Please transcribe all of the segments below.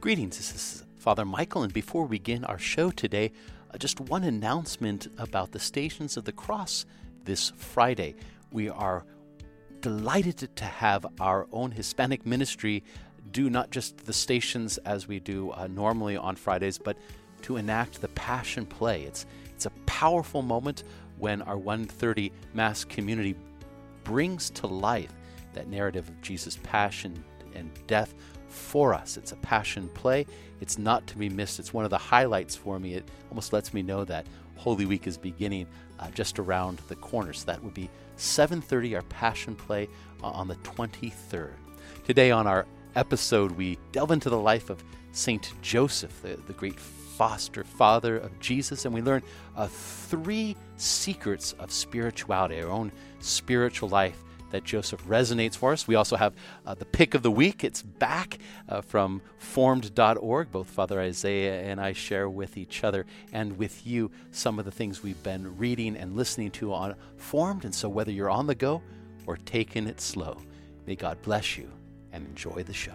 Greetings, this is Father Michael, and before we begin our show today, uh, just one announcement about the Stations of the Cross this Friday. We are delighted to have our own Hispanic ministry do not just the stations as we do uh, normally on Fridays, but to enact the Passion Play. It's it's a powerful moment when our 130 Mass community brings to life that narrative of Jesus' passion and death for us. It's a passion play. It's not to be missed. It's one of the highlights for me. It almost lets me know that Holy Week is beginning uh, just around the corner. So that would be 7:30 our passion play uh, on the 23rd. Today on our episode we delve into the life of Saint Joseph, the, the great foster father of Jesus, and we learn uh, three secrets of spirituality, our own spiritual life that Joseph resonates for us. We also have uh, the pick of the week. It's back uh, from formed.org. Both Father Isaiah and I share with each other and with you some of the things we've been reading and listening to on Formed. And so, whether you're on the go or taking it slow, may God bless you and enjoy the show.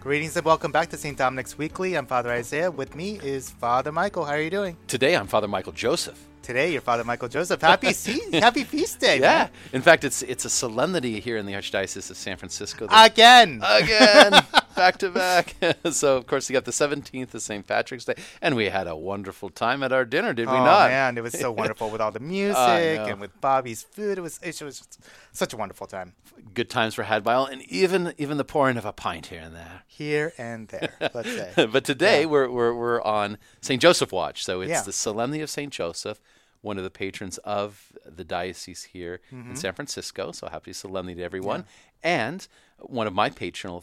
Greetings and welcome back to St. Dominic's Weekly. I'm Father Isaiah. With me is Father Michael. How are you doing? Today, I'm Father Michael Joseph. Today, you're Father Michael Joseph. Happy Happy Feast Day! Yeah. man. In fact, it's it's a solemnity here in the Archdiocese of San Francisco. Again. again, back to back. so, of course, you got the 17th of St. Patrick's Day, and we had a wonderful time at our dinner, did we not? oh not? man, it was so wonderful with all the music and with Bobby's food. It was it was such a wonderful time Good times were had by all, and even even the pouring of a pint here and there. here and there. Let's say. but today Yeah. we're, we're we're on St. Joseph Watch, so it's Yeah. the Solemnity of St. Joseph, one of the patrons of the diocese here Mm-hmm. in San Francisco. So happy Solemnity to everyone, and one of my patronal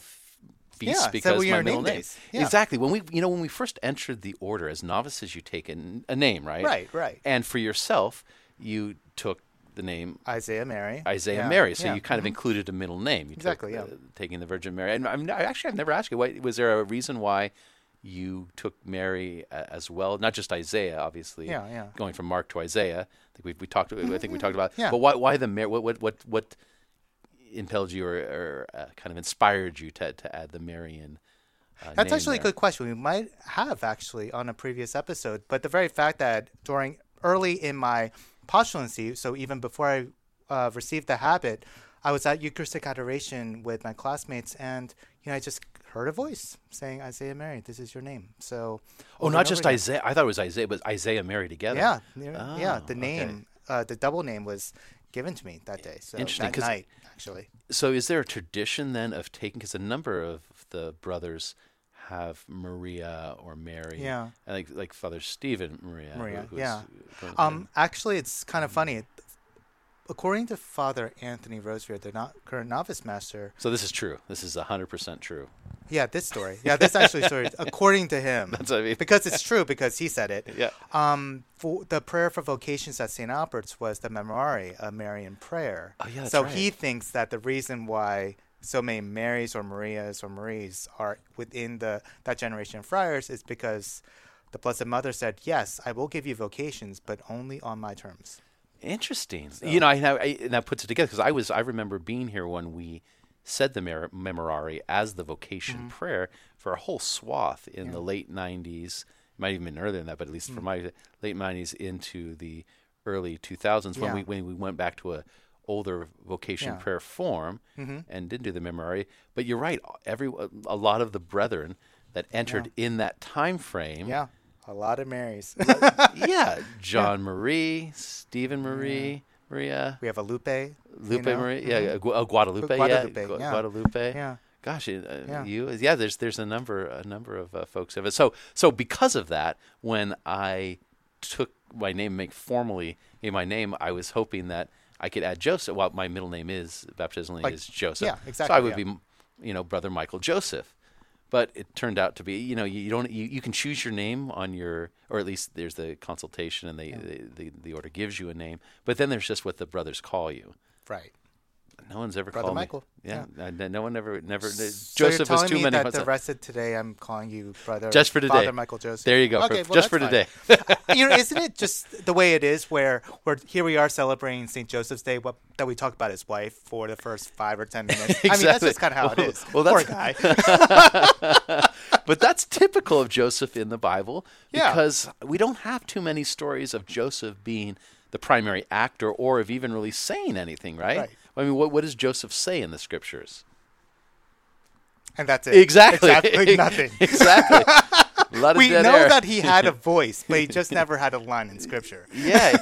feasts Yeah, because my middle name name. Yeah. Exactly. When we you know when we first entered the order as novices, you take an, a name, right? Right, right. And for yourself, you took the name Isaiah Mary. Isaiah Yeah, Mary. So yeah. you kind of Mhm. included a middle name. You Exactly, Took, yeah. uh, taking the Virgin Mary. And I'm, I actually, I've never asked you. Why, was there a reason why you took Mary uh, as well? Not just Isaiah, obviously. Yeah, yeah. Going from Mark to Isaiah. I think we, we talked. I think we talked about. Yeah. But why, why the Mary? What, what, what, what impelled you or, or uh, kind of inspired you to, to add the Marian? Uh, That's actually a good question. We might have actually on a previous episode, but the very fact that during early in my postulancy, so even before I uh, received the habit, I was at Eucharistic adoration with my classmates, and you know I just heard a voice saying Isaiah Mary, this is your name. So Oh, not just again. Isaiah. I thought it was Isaiah, but Isaiah Mary together. Yeah, yeah, yeah. Oh, The okay. name, uh, the double name was given to me that day. So Interesting, that night, actually. So, is there a tradition then of taking? Because a number of the brothers have Maria or Mary. Yeah. Like like Father Stephen Maria. Maria, who's yeah. Um, actually, it's kind of funny. According to Father Anthony Rosevear, the no- current novice master, so this is true. This is hundred percent true. yeah, this story, yeah, this actually story, according to him, That's what I mean. because it's true because he said it. Yeah. Um, for the prayer for vocations at St. Albert's was the Memorare, a Marian prayer. Oh, yeah, that's so right. he thinks that the reason why so many Marys or Marias or Maries are within the that generation of friars is because the Blessed Mother said, "Yes, I will give you vocations, but only on my terms." Interesting. You know, I, I and that puts it together because I was I remember being here when we said the Mer- Memorare as the vocation Mm-hmm. prayer for a whole swath in the late '90s. It Might even been earlier than that, but at least Mm. for my late '90s into the early 2000s when we when we went back to a older vocation Yeah. Mm-hmm. prayer form and didn't do the Memorare. But you're right. Every a lot of the brethren that entered in that time frame Yeah, a lot of Marys. yeah, John Marie, Stephen Marie, Maria, we have a Lupe. you Lupe know? Marie, yeah, Gu- oh, Guadalupe, Guadalupe, yeah, Gu- yeah. Guadalupe. Yeah. Gosh, uh, Yeah. you, yeah. There's there's a number a number of uh, folks of it. So so because of that, when I took my name, make formally in my name, I was hoping that I could add Joseph. Well, my middle name is baptismally Like- is Joseph. yeah, exactly. So I would yeah. be, you know, brother Michael Joseph. But it turned out to be, you know, you, don't, you, you can choose your name on your, or at least there's the consultation and they, they, the, the order gives you a name. But then there's just what the brothers call you. Right. No one's ever Brother called Michael, me. Yeah, uh, no- one ever, never. So Joseph you're was too me many. that the rest of today I'm calling you brother. Just for today. Father Michael Joseph. There you go. Okay, for, well, just for today. you know, isn't it just the way it is? Where where here we are celebrating St. Joseph's Day, what, that we talk about his wife for the first five or ten minutes. I mean, that's just kind of how it Well- is. well, Poor guy. but that's typical of Joseph in the Bible Yeah. because we don't have too many stories of Joseph being the primary actor or of even really saying anything, right? Right. I mean, what, what does Joseph say in the scriptures? And that's it. Exactly. Exactly nothing. exactly. A lot of We know air. that he had a voice, but he just never had a line in scripture. yeah,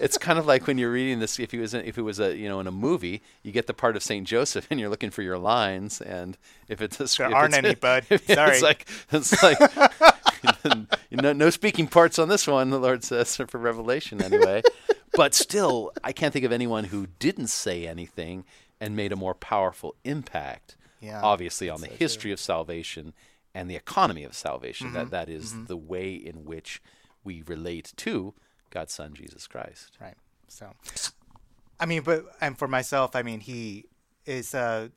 it's kind of like when you're reading this. If he was, in, if it was a, you know, in a movie, you get the part of Saint Joseph, and you're looking for your lines. And if it's a, sc- There aren't any, bud. Sorry. It's like it's like you know, no speaking parts on this one. The Lord says for Revelation, anyway. But still, I can't think of anyone who didn't say anything and made a more powerful impact. Yeah, obviously, on the so true. history of salvation and the economy of salvation. Mm-hmm. That that is the way in which we relate to God's Son Jesus Christ. Right. So, I mean, but and for myself, I mean, he is uh,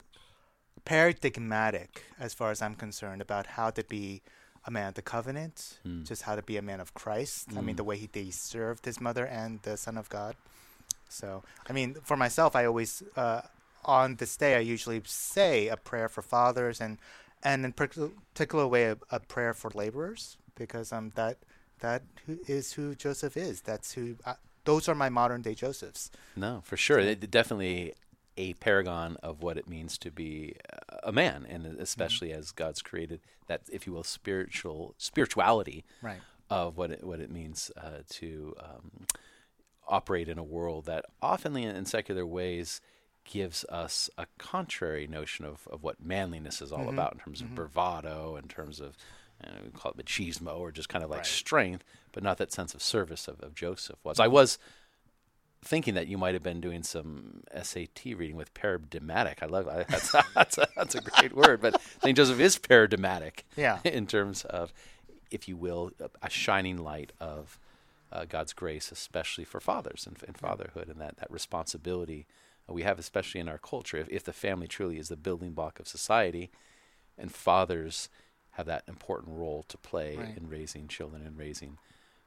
paradigmatic as far as I'm concerned about how to be a man of the covenant, just how to be a man of Christ. I mean, the way he, he served his mother and the Son of God. So, I mean, for myself, I always uh, on this day I usually say a prayer for fathers and and in particular, particular way a, a prayer for laborers because um that that is who Joseph is. That's who. Uh, those are my modern day Josephs. No, for sure. It, definitely a paragon of what it means to be a man, and especially as God's created that, if you will, spiritual spirituality Right. of what it, what it means uh, to um, operate in a world that often in, in secular ways gives us a contrary notion of, of what manliness is all about in terms of bravado, in terms of you know, we call it machismo or just kind of like Right. strength, but not that sense of service of, of Joseph was. I was thinking that you might have been doing some SAT reading with paradigmatic. I love I, that's that's a, that's a great word, but St. Joseph is paradigmatic. Yeah. in terms of, if you will, a, shining light of uh, God's grace, especially for fathers and, and fatherhood, and that that responsibility we have, especially in our culture. If, if the family truly is the building block of society, and fathers have that important role to play Right. in raising children and raising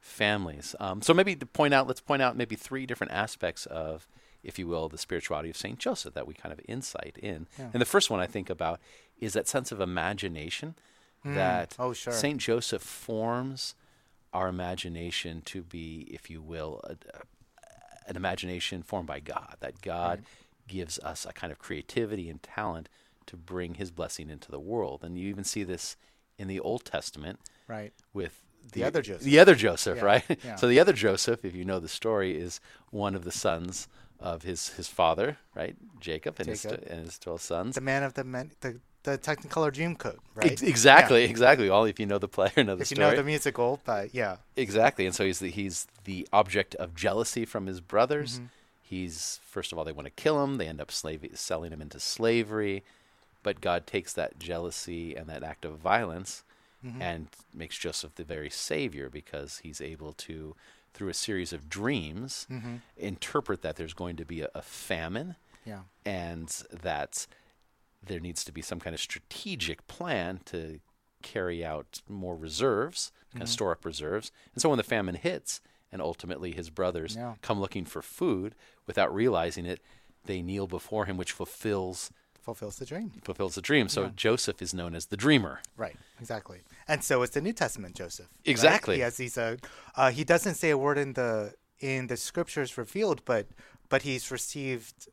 families. Um, so maybe to point out, let's point out maybe three different aspects of, if you will, the spirituality of Saint Joseph that we kind of insight in. Yeah. And the first one I think about is that sense of imagination that Oh, sure. Saint Joseph forms our imagination to be, if you will, a, a- an imagination formed by God. That God gives us a kind of creativity and talent to bring His blessing into the world. And you even see this in the Old Testament Right. with The other Joseph. The other Joseph, Yeah, right? yeah. So the other Joseph, if you know the story, is one of the sons of his his father, right, Jacob, and Jacob. his and his twelve sons. The man of the men, the the Technicolor Dreamcoat. Right. Ex- exactly, Yeah. exactly. All if you know the play or know the If you know the musical, but yeah. Exactly, and so he's the, he's the object of jealousy from his brothers. Mm-hmm. He's first of all they want to kill him. They end up slave- selling him into slavery, but God takes that jealousy and that act of violence Mm-hmm. and makes Joseph the very savior because he's able to, through a series of dreams, Mm-hmm. interpret that there's going to be a, a famine Yeah. and that there needs to be some kind of strategic plan to carry out more reserves, kind Mm-hmm. of store up reserves. And so when the famine hits, and ultimately his brothers Yeah. come looking for food without realizing it, they kneel before him, which fulfills Fulfills the dream. fulfills the dream. So Joseph is known as the dreamer. Right, exactly. And so is the New Testament Joseph. right? Exactly. He has these. Uh, uh, he doesn't say a word in the in the scriptures revealed, but but he's received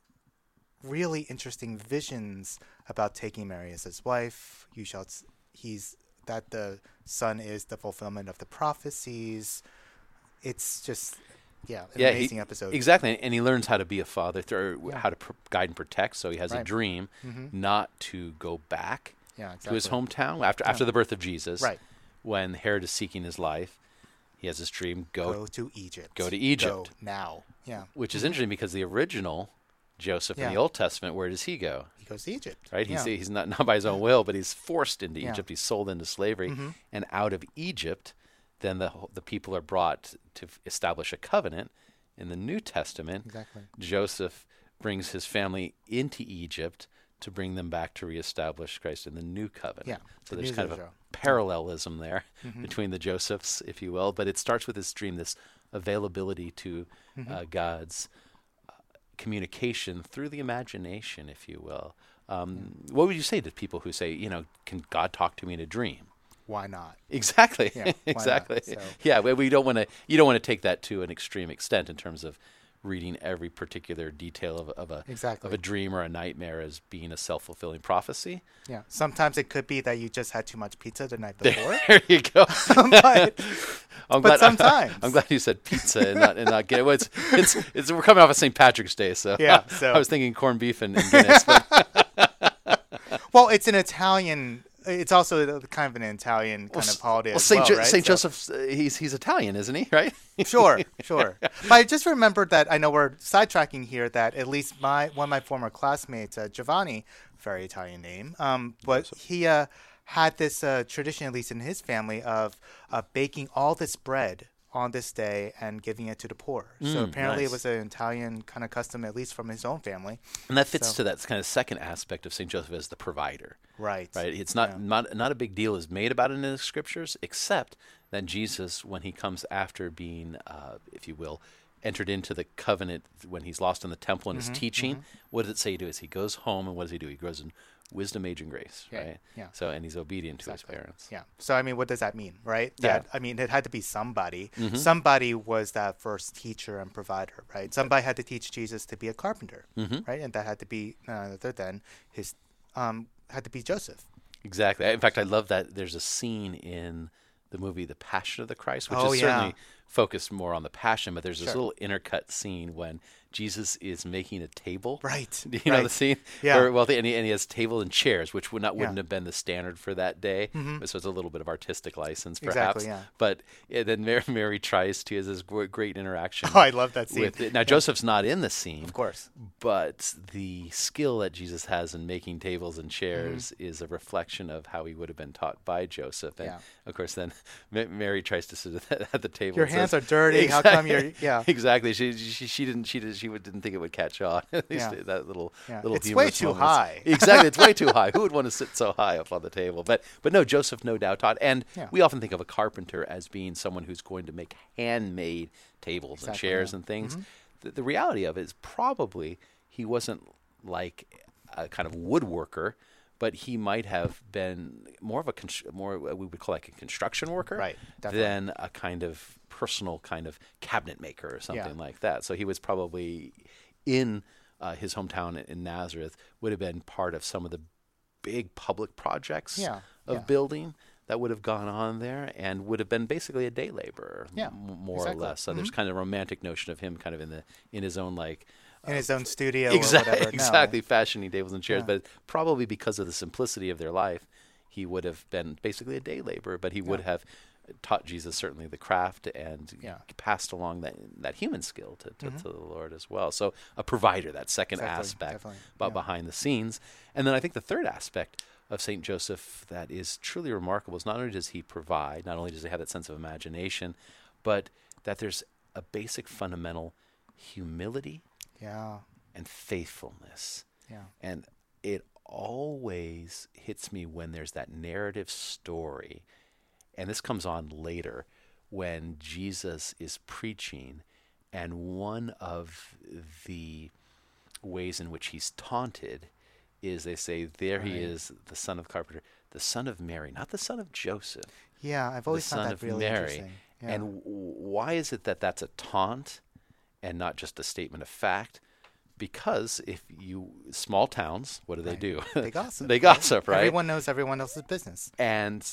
really interesting visions about taking Mary as his wife. You shall. He's that the son is the fulfillment of the prophecies. It's just yeah, an yeah, he- amazing episode. Exactly, and he learns how to be a father through Yeah. how to pr- guide and protect. So he has a Right. dream Mhm. not to go back Yeah, to his hometown after after the birth of Jesus. Right. When Herod is seeking his life, he has this dream go, Go to Egypt. go to Egypt. Go now. Yeah, which is interesting because the original Joseph in the Old Testament, where does he go? he goes to Egypt. Right? He's Yeah. he's not not by his own will, but he's forced into Yeah. Egypt. He's sold into slavery, Mhm. and out of Egypt, then the the people are brought to establish a covenant. In the New Testament, exactly. Joseph brings his family into Egypt to bring them back to reestablish Christ in the new covenant. Yeah, So the there's kind of a parallelism there Mhm. between the Josephs, if you will. But it starts with this dream, this availability to Mm-hmm. uh, God's uh, communication through the imagination, if you will. Um, What would you say to people who say, you know, can God talk to me in a dream? why not? Exactly. Yeah, why not? exactly. So- Yeah, we, we don't want to. You don't want to take that to an extreme extent in terms of reading every particular detail of, of a Exactly. of a dream or a nightmare as being a self fulfilling prophecy. Yeah. Sometimes it could be that you just had too much pizza the night before. There you go. but I'm But glad, sometimes. I'm glad you said pizza and not and not Guinness. Well, it's, it's it's we're coming off of St. Patrick's Day, so Yeah, so- I was thinking corned beef and, and Guinness. Well, it's an Italian. It's also kind of an Italian kind of holiday well, Saint well, Jo- right? Saint So- Joseph's uh, he's he's Italian, isn't he? Right? sure, sure. But I just remembered that I know we're sidetracking here. That at least my one of my former classmates, uh, Giovanni, very Italian name, um, but he uh, had this uh, tradition, at least in his family, of uh, baking all this bread on this day and giving it to the poor. so Mm, apparently, nice. it was an Italian kind of custom, at least from his own family. And that fits So- to that kind of second aspect of Saint Joseph as the provider. Right. Right. It's not Yeah. not not a big deal is made about it in the scriptures, except that Jesus, when he comes after being, uh, if you will, entered into the covenant when he's lost in the temple and Mm-hmm, is teaching, what does it say he do? Is he goes home and what does he do? He grows in wisdom, age, and grace. Yeah, Right. yeah. So and he's obedient to Exactly. his parents. Yeah. So I mean, what does that mean, right? Yeah. I mean, it had to be somebody. Mm-hmm. Somebody was that first teacher and provider, right? Somebody had to teach Jesus to be a carpenter, Mm-hmm. right? And that had to be none other than his, um, had to be Joseph. Exactly. In fact, I love that there's a scene in the movie The Passion of the Christ, which Oh, is certainly focused more on the passion, but there's this Sure. little intercut scene when Jesus is making a table. Right, Do you know the scene? Yeah. Or, well, the, and, he, and he has table and chairs, which would not wouldn't have been the standard for that day. So it's a little bit of artistic license, perhaps. Exactly, yeah. But yeah, then Mary, Mary tries to has this great interaction. Oh, I love that scene. Now Joseph's not in the scene, Of course. but the skill that Jesus has in making tables and chairs Mm-hmm. is a reflection of how he would have been taught by Joseph. And Yeah. of course, then Mary tries to sit at the table. Your and hands says- are dirty. How come you're- yeah. exactly. She, she she didn't she did, she would, didn't think it would catch on. At least Yeah. that little Yeah. little. It's way too moments. high. exactly, it's way too high. Who would want to sit so high up on the table? But but no, Joseph no doubt taught. And Yeah. we often think of a carpenter as being someone who's going to make handmade tables and chairs and things. Mm-hmm. The, the reality of it is probably he wasn't like a kind of woodworker, but he might have been more of a constr- more we would call like a construction worker, Right, definitely. than a kind of personal kind of cabinet maker or something Yeah. like that. So he was probably in uh, his hometown in- Nazareth would have been part of some of the big public projects Yeah, of yeah. building that would have gone on there and would have been basically a day laborer Yeah, m- more exactly. Mm-hmm. or less so there's kind of a romantic notion of him kind of in the in his own like In his own studio or exactly. No. exactly fashioning tables and chairs Yeah. but probably because of the simplicity of their life he would have been basically a day laborer but he would have taught Jesus certainly the craft and Yeah. passed along that that human skill to, to, to the Lord as well so a provider that second Mm-hmm. Exactly, aspect definitely, but yeah. behind the scenes and then I think the third aspect of St. Joseph that is truly remarkable is not only does he provide, not only does he have that sense of imagination, but that there's a basic fundamental humility Yeah. and faithfulness. Yeah. And it always hits me when there's that narrative story. And this comes on later when Jesus is preaching, and one of the ways in which he's taunted is they say, There he is, the son of carpenter, the son of Mary, not the son of Joseph Yeah. I've always son found that really Mary. interesting. Yeah. And w- why is it that that's a taunt and not just a statement of fact? Because if you small towns, what do they do? they gossip. they right? gossip, right? Everyone knows everyone else's business. And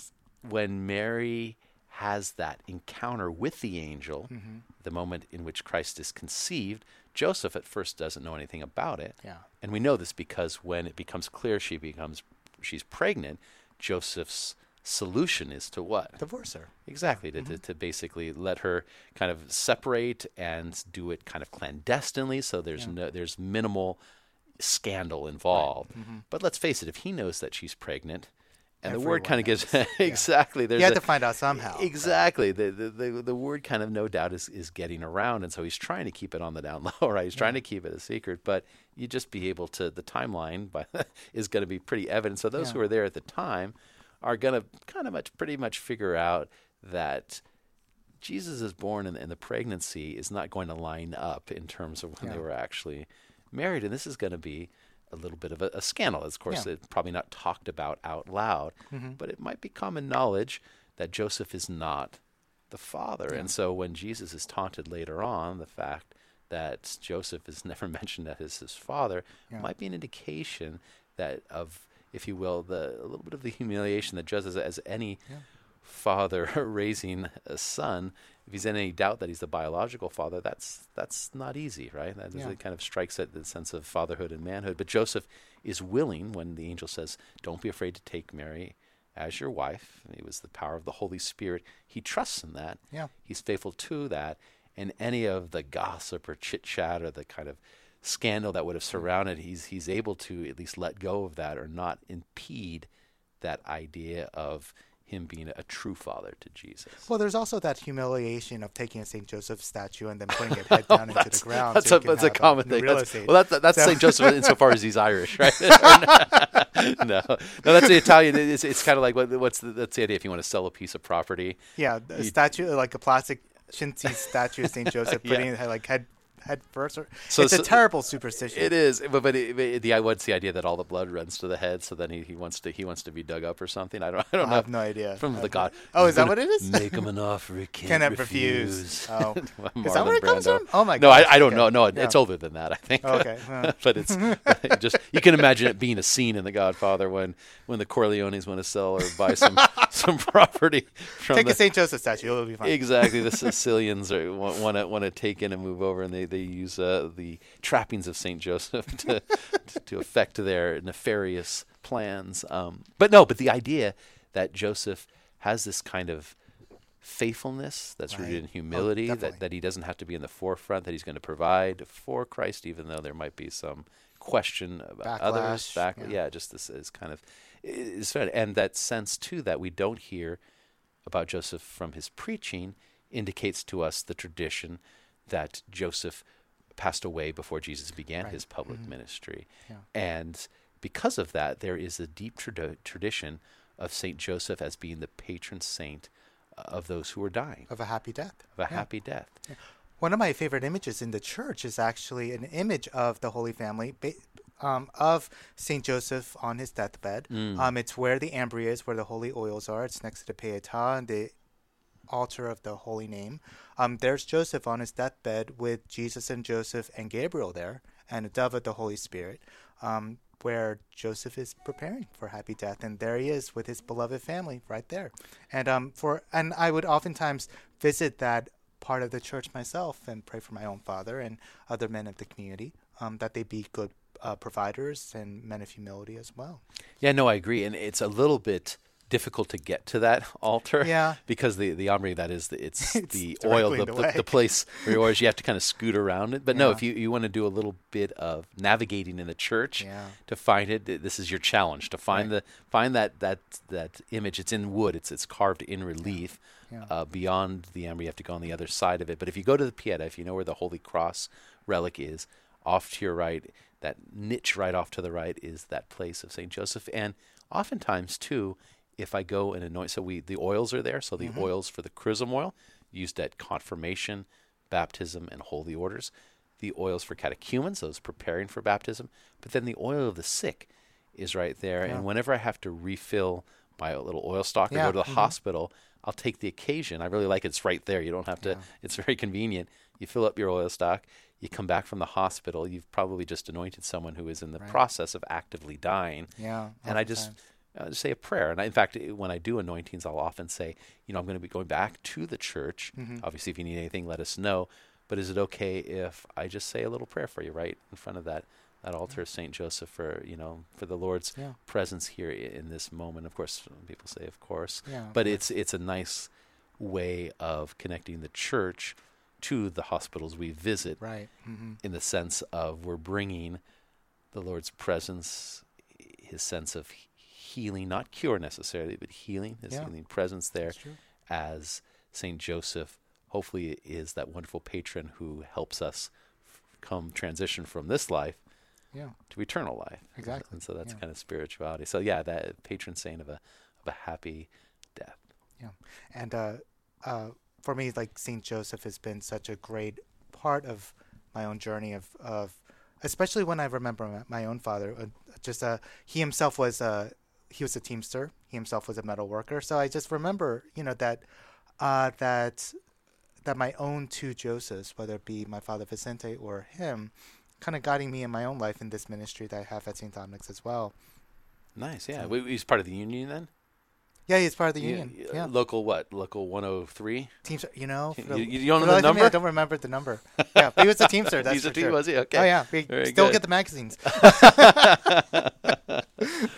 when Mary has that encounter with the angel, Mm-hmm. the moment in which Christ is conceived, Joseph at first doesn't know anything about it. Yeah. And we know this because when it becomes clear she becomes she's pregnant, Joseph's solution is to what? Divorce her. Exactly, to, to, to basically let her kind of separate and do it kind of clandestinely, so there's no there's minimal scandal involved. But let's face it, if he knows that she's pregnant, and the word kind of gives. Yeah. exactly, there's He had a- to find out somehow. Exactly. The, the the the word kind of no doubt is is getting around, and so he's trying to keep it on the down low, right? He's trying to keep it a secret, but you just be able to the timeline by, is going to be pretty evident. So those Yeah. who were there at the time are going to kind of much pretty much figure out that Jesus is born and, and the pregnancy is not going to line up in terms of when they were actually married, and this is going to be a little bit of a, a scandal. Of course, Yeah. it's probably not talked about out loud, Mhm. but it might be common knowledge that Joseph is not the father. Yeah. And so when Jesus is taunted later on, the fact that Joseph is never mentioned as his father Yeah. might be an indication that of, if you will, the a little bit of the humiliation that Joseph, as any father raising a son, if he's in any doubt that he's the biological father, that's that's not easy, right? That Yeah. it kind of strikes at the sense of fatherhood and manhood. But Joseph is willing when the angel says, "Don't be afraid to take Mary as your wife." It was the power of the Holy Spirit. He trusts in that. Yeah. He's faithful to that. And any of the gossip or chit chat or the kind of scandal that would have surrounded, he's he's able to at least let go of that or not impede that idea of him being a true father to Jesus. Well, there's also that humiliation of taking a Saint Joseph statue and then putting it head down into the ground. that's so a, that's a common thing. That's, well, that's that's So- Saint Joseph insofar as he's Irish, right? no, no, that's the Italian. It's, it's kind of like what, what's the, that's the idea. If you want to sell a piece of property, Yeah, a You- statue like a plastic chintzy statue of Saint Joseph, Yeah. putting it like head head first. Or, So- it's so- a terrible superstition. It is, but, but it, it- the what's the idea that all the blood runs to the head, so then he, he wants to he wants to be dug up or something. I don't I don't I know. have no idea. From I the god. Oh, is that what it is? Make him an offer he can't, Cannot refuse. refuse. Oh. Is that where it comes from? Oh my god. No, I, I don't okay. know. No, it's older than that. I think. Oh, okay. But it's just you can imagine it being a scene in The Godfather when when the Corleones want to sell or buy some some property from Take the, a Saint Joseph statue; it'll be fine. Exactly, the Sicilians are, want to want to take in and move over, and they they use uh, the trappings of Saint Joseph to to, to effect their nefarious plans. Um, but no, but the idea that Joseph has this kind of faithfulness that's Right. rooted in Oh, humility, definitely. that that he doesn't have to be in the forefront, that he's going to provide for Christ, even though there might be some question about others. Backlash, Back, yeah. yeah, just this is kind of is and that sense too that we don't hear about Joseph from his preaching indicates to us the tradition that Joseph passed away before Jesus began Right. his public Mhm. ministry. Yeah. And because of that, there is a deep trad- tradition of Saint Joseph as being the patron saint of those who are dying, Of a happy death. of a Yeah. happy death. One of my favorite images in the church is actually an image of the Holy Family, ba- um, of Saint Joseph on his deathbed. Mm. Um, it's where the ambry is, where the holy oils are. It's next to the Pietà and the altar of the Holy Name. Um, there's Joseph on his deathbed with Jesus and Joseph and Gabriel there, and a dove of the Holy Spirit, um, where Joseph is preparing for happy death, and there he is with his beloved family right there. And um, for and I would oftentimes visit that part of the church myself and pray for my own father and other men of the community um, that they be good uh, providers and men of humility as well. Yeah, no, I agree, and it's a little bit difficult to get to that altar. Yeah. because the the ambry that is the, it's, It's the oil, the, the the, place where you always you have to kind of scoot around it. But no, if you, you want to do a little bit of navigating in the church Yeah. to find it, this is your challenge to find Right. the find that that that image. It's in wood. It's it's carved in relief. Yeah. Uh, beyond the ambry, you have to go on the other side of it. But if you go to the Pieta, if you know where the Holy Cross relic is, off to your right, that niche right off to the right is that place of Saint Joseph. And oftentimes too, if I go and anoint, so we the oils are there. So the Mm-hmm. oils for the chrism oil used at confirmation, baptism, and holy orders. The oils for catechumens, those preparing for baptism. But then the oil of the sick is right there. Yeah. And whenever I have to refill my little oil stock or Yeah, go to the mhm. hospital, I'll take the occasion. I really like it. It's right there. You don't have to. Yeah. It's very convenient. You fill up your oil stock. You come back from the hospital. You've probably just anointed someone who is in the Right. process of actively dying. Yeah. And I just oftentimes. Uh, say a prayer. And I, in fact, when I do anointings, I'll often say, you know, I'm going to be going back to the church. Mhm. Obviously, if you need anything, let us know. But is it okay if I just say a little prayer for you right in front of that that altar of Saint Joseph for you know for the Lord's Yeah. presence here in this moment? Of course, people say, of course, Yeah. but it's it's a nice way of connecting the church to the hospitals we visit right. hmm in the sense of we're bringing the Lord's presence, His sense of healing, not cure necessarily, but healing, His Yeah. healing presence there as Saint Joseph. Hopefully, is that wonderful patron who helps us f- come transition from this life Yeah. to eternal life. Exactly, And so that's yeah. kind of spirituality. So yeah, that patron saint of a of a happy death. Yeah, and uh, uh, for me, like Saint Joseph has been such a great part of my own journey of of especially when I remember my, my own father. Uh, just uh, he himself was uh, he was a teamster. He himself was a metal worker. So I just remember, you know, that uh, that that my own two Josephs, whether it be my father Vicente or him, kind of guiding me in my own life in this ministry that I have at St. Dominic's as well. Nice, yeah. So, he's part of the union then. Yeah, he's part of the union. Yeah. yeah. Local what? Local 103? Teamster, you know. You, you, you don't know the number? I don't remember the number. Yeah, he was a Teamster. That's he's a team, sure. was he? Okay. Oh, yeah. We Very still good. get the magazines.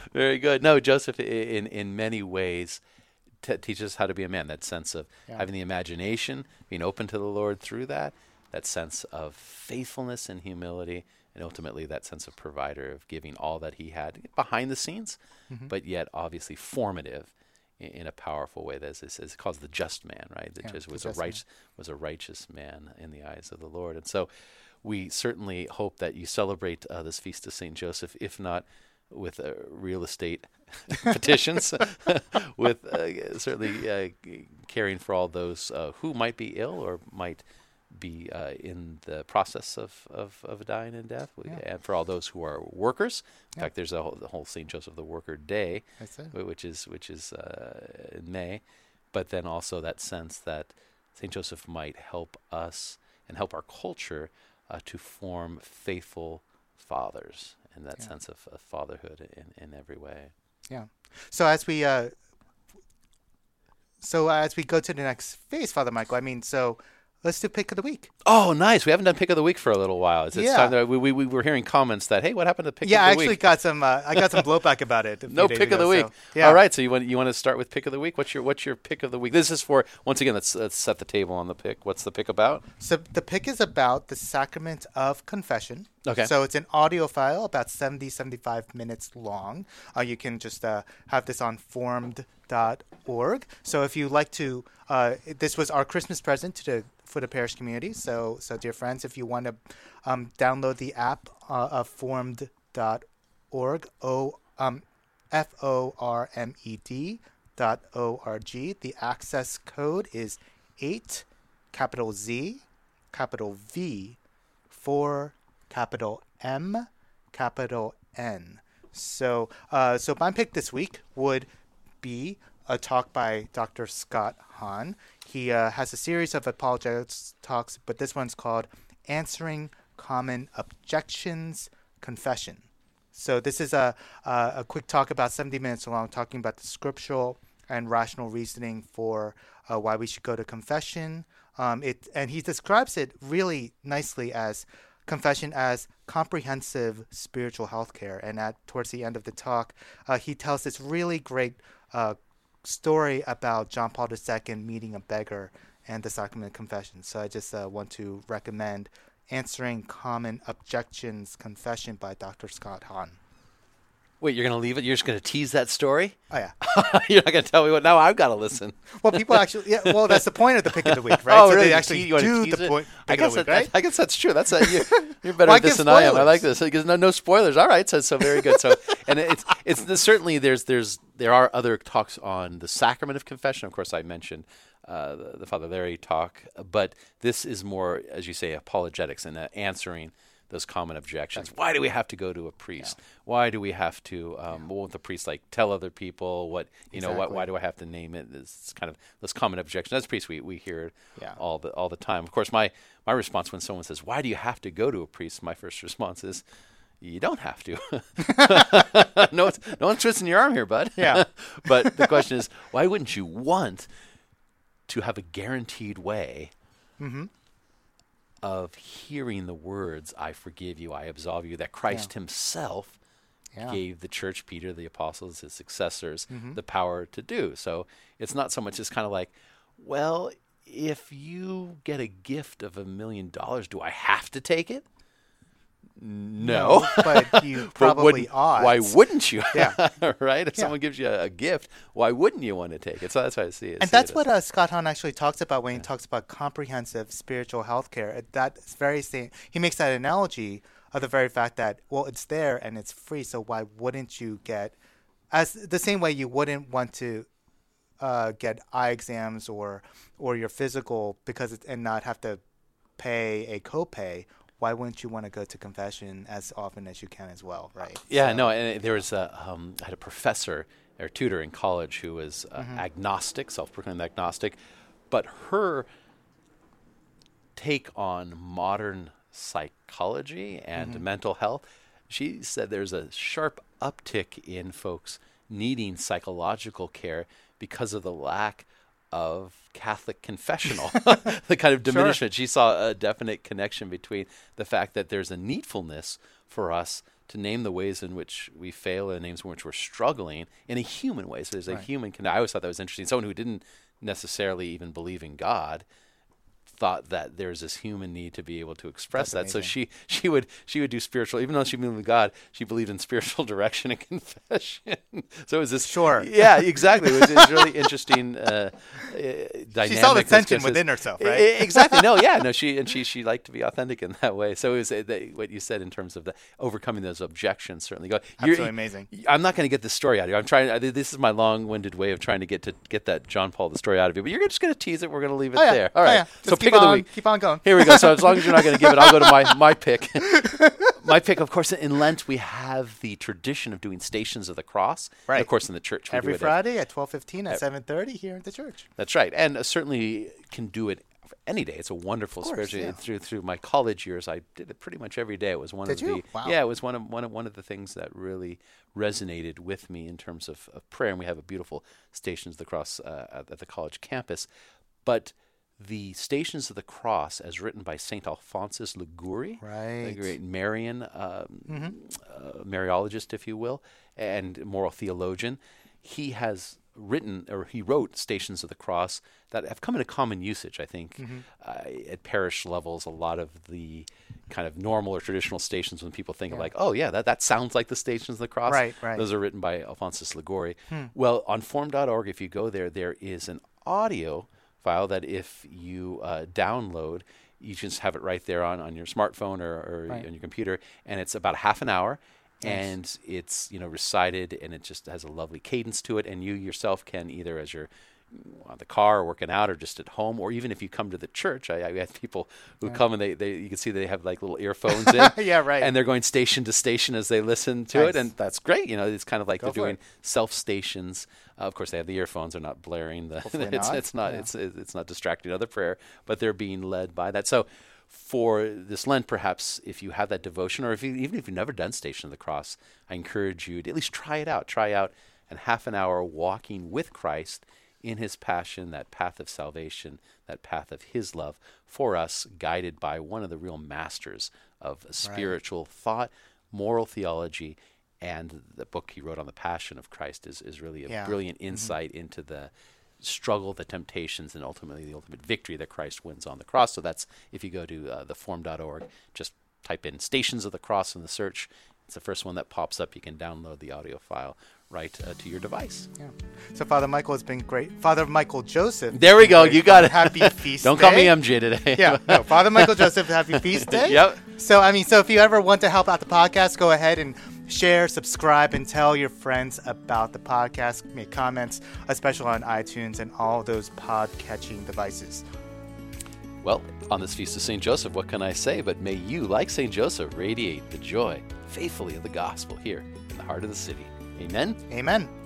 Very good. No, Joseph, in, in many ways, t- teaches us how to be a man. That sense of yeah. having the imagination, being open to the Lord through that, that sense of faithfulness and humility, and ultimately that sense of provider of giving all that he had behind the scenes, mm-hmm. but yet obviously formative in, a powerful way. That is, is called the just man, right? That yeah, just was a righteous was a righteous man in the eyes of the Lord, and so we certainly hope that you celebrate uh, this feast of Saint Joseph, if not with uh, real estate petitions, with uh, certainly uh, caring for all those uh, who might be ill or might be uh, in the process of, of, of dying and death, yeah. and for all those who are workers. In yeah. fact, there's a whole, the whole Saint Joseph the Worker Day, which is which is uh, in May, but then also that sense that Saint Joseph might help us and help our culture uh, to form faithful fathers, and that yeah. sense of, of, fatherhood in, in every way. Yeah. So as we uh, so as we go to the next phase, Father Michael, I mean, so Let's do pick of the week. Oh, nice. We haven't done pick of the week for a little while. It's, it's yeah. time that we, we, we were hearing comments that hey, what happened to pick yeah, of the week? Yeah, I actually got some uh, I got some blowback about it. no pick ago, of the week. So, yeah. All right, so you want you want to start with pick of the week? What's your what's your pick of the week? This is for once again let's, let's set the table on the pick. What's the pick about? So the pick is about the sacrament of confession. Okay. So it's an audio file about 70 75 minutes long. Uh, you can just uh, have this on formed.org. So if you like to uh, this was our Christmas present to the for the parish community. So, so dear friends, if you want to um, download the app uh, of formed.org, o um, f o r m e d dot o r g, the access code is eight, capital Z, capital V, four, capital M, capital N. So, uh, so my pick this week would be a talk by Dr. Scott Hahn. He uh, has a series of apologetics talks, but this one's called Answering Common Objections Confession. So this is a, a, a quick talk about 70 minutes long, talking about the scriptural and rational reasoning for uh, why we should go to confession. Um, it and he describes it really nicely as confession as comprehensive spiritual health care. And at towards the end of the talk, uh, he tells this really great uh, story about John Paul II meeting a beggar and the sacrament of confession. So I just uh, want to recommend Answering Common Objections Confession by Dr. Scott Hahn. Wait, you're going to leave it? You're just going to tease that story? Oh, yeah. you're not going to tell me what? Now I've got to listen. well, people actually, yeah, well, that's the point of the pick of the week, right? oh, so really? they actually you do the point. I guess, week, that, right? I guess that's true. That's a, you, are better at this than spoilers. I am. I like this because no, no spoilers. All right, so so very good. So and it's it's certainly there's there's there are other talks on the sacrament of confession. Of course, I mentioned uh, the, the, Father Larry talk, but this is more, as you say, apologetics and uh, answering those common objections. Why do we have to go to a priest? Yeah. Why do we have to? Um, yeah. Won't the priest like tell other people what you exactly. know? What, why do I have to name it? It's kind of those common objections. As priests, we we hear yeah. all the all the time. Of course, my my response when someone says, "Why do you have to go to a priest?" My first response is. You don't have to. no, no one's twisting your arm here, bud. Yeah. but the question is, why wouldn't you want to have a guaranteed way mm-hmm of hearing the words, I forgive you, I absolve you, that Christ yeah. himself yeah. gave the church, Peter, the apostles, his successors, mm-hmm. the power to do. So it's not so much as kind of like, well, if you get a gift of a million dollars, do I have to take it? No, no but you probably but ought. Why wouldn't you? Yeah, right. If yeah. someone gives you a, a, gift, why wouldn't you want to take it? So that's why I see it. And see that's it what uh, Scott Hahn actually talks about when yeah. he talks about comprehensive spiritual health care. That's very same. He makes that analogy of the very fact that well, it's there and it's free. So why wouldn't you get, as the same way you wouldn't want to uh, get eye exams or or your physical because it's, and not have to pay a copay why wouldn't you want to go to confession as often as you can as well, right? Yeah, So- no, and there was a um, I had a professor or tutor in college who was uh, Mm-hmm. agnostic, self-proclaimed agnostic, but her take on modern psychology and Mm-hmm. mental health, she said there's a sharp uptick in folks needing psychological care because of the lack of Catholic confessional, the kind of diminishment. She saw a definite connection between the fact that there's a needfulness for us to name the ways in which we fail and the names in which we're struggling in a human way. So there's a human. Con- I always thought that was interesting. Someone who didn't necessarily even believe in God thought that there's this human need to be able to express That's that. So she she would she would do spiritual, even though she believed in God, she believed in spiritual direction and confession. so it was this Sure. yeah, exactly. It was, was really interesting uh, uh, dynamic. She saw the tension within herself, right? I- exactly. No, yeah, no. She and she she liked to be authentic in that way. So it was uh, the, what you said in terms of the overcoming those objections. Certainly, go. You're- Absolutely amazing. I'm not going to get the story out of you. I'm trying. This is my long-winded way of trying to get to get that John Paul the story out of you. But you're just going to tease it. We're going to leave it Oh, yeah. there. All Oh, yeah. So Just pick keep of the on, week. Keep on going. Here we go. So as long as you're not going to give it, I'll go to my my pick. my pick, of course, in Lent we have the tradition of doing Stations of the Cross. And Right. of course, in the church Every Friday at 12:15 at 7:30 here at the church. that's right, and uh, certainly can do it any day. It's a wonderful course, spiritual. yeah. Through through my college years, I did it pretty much every day. It was one Did of you? the Wow. yeah, it was one of one of one of the things that really resonated with me in terms of, of prayer. And we have a beautiful Stations of the Cross uh, at, at the college campus, but. The Stations of the Cross, as written by Saint Alphonsus Liguori, the Right. great Marian um, Mm-hmm. uh, Mariologist, if you will, and moral theologian, he has written or he wrote Stations of the Cross that have come into common usage. I think Mm-hmm. uh, at parish levels, a lot of the kind of normal or traditional stations, when people think of like, oh yeah, that, that sounds like the Stations of the Cross. Right, right. Those are written by Alphonsus Liguori. Hmm. Well, on formed.org, if you go there, there is an audio file that if you uh, download, you just have it right there on, on your smartphone or, or Right. on your computer, and it's about half an hour, and it's you know recited, and it just has a lovely cadence to it, and you yourself can either as you're on the car or working out or just at home or even if you come to the church I, I had people who come and they, they you can see they have like little earphones in Yeah, right. and they're going station to station as they listen to Nice. it and that's great you know it's kind of like Go they're doing it. self stations uh, of course they have the earphones they're not blaring the it's not. it's not Yeah. it's it's not distracting other prayer but they're being led by that so for this Lent, perhaps if you have that devotion, or if you, even if you've never done Station of the Cross, I encourage you to at least try it out. Try out an half an hour walking with Christ in His passion, that path of salvation, that path of His love for us, guided by one of the real masters of spiritual thought, moral theology, and the book he wrote on the Passion of Christ is, is really a Yeah. brilliant insight into the struggle, the temptations, and ultimately the ultimate victory that Christ wins on the cross. So that's if you go to uh, theform.org, just type in Stations of the Cross in the search. It's the first one that pops up. You can download the audio file right uh, to your device. Yeah. So Father Michael has been great. Father Michael Joseph. There we go. great You got it. Happy feast. Day. Don't call me. MJ today. yeah, no, Father Michael Joseph, happy feast day. Yep. So, I mean, so if you ever want to help out the podcast, go ahead and share, subscribe, and tell your friends about the podcast. Make comments, especially on iTunes and all those pod catching devices. Well, on this feast of St. Joseph, what can I say? But may you, like St. Joseph, radiate the joy faithfully of the gospel here in the heart of the city. Amen. Amen.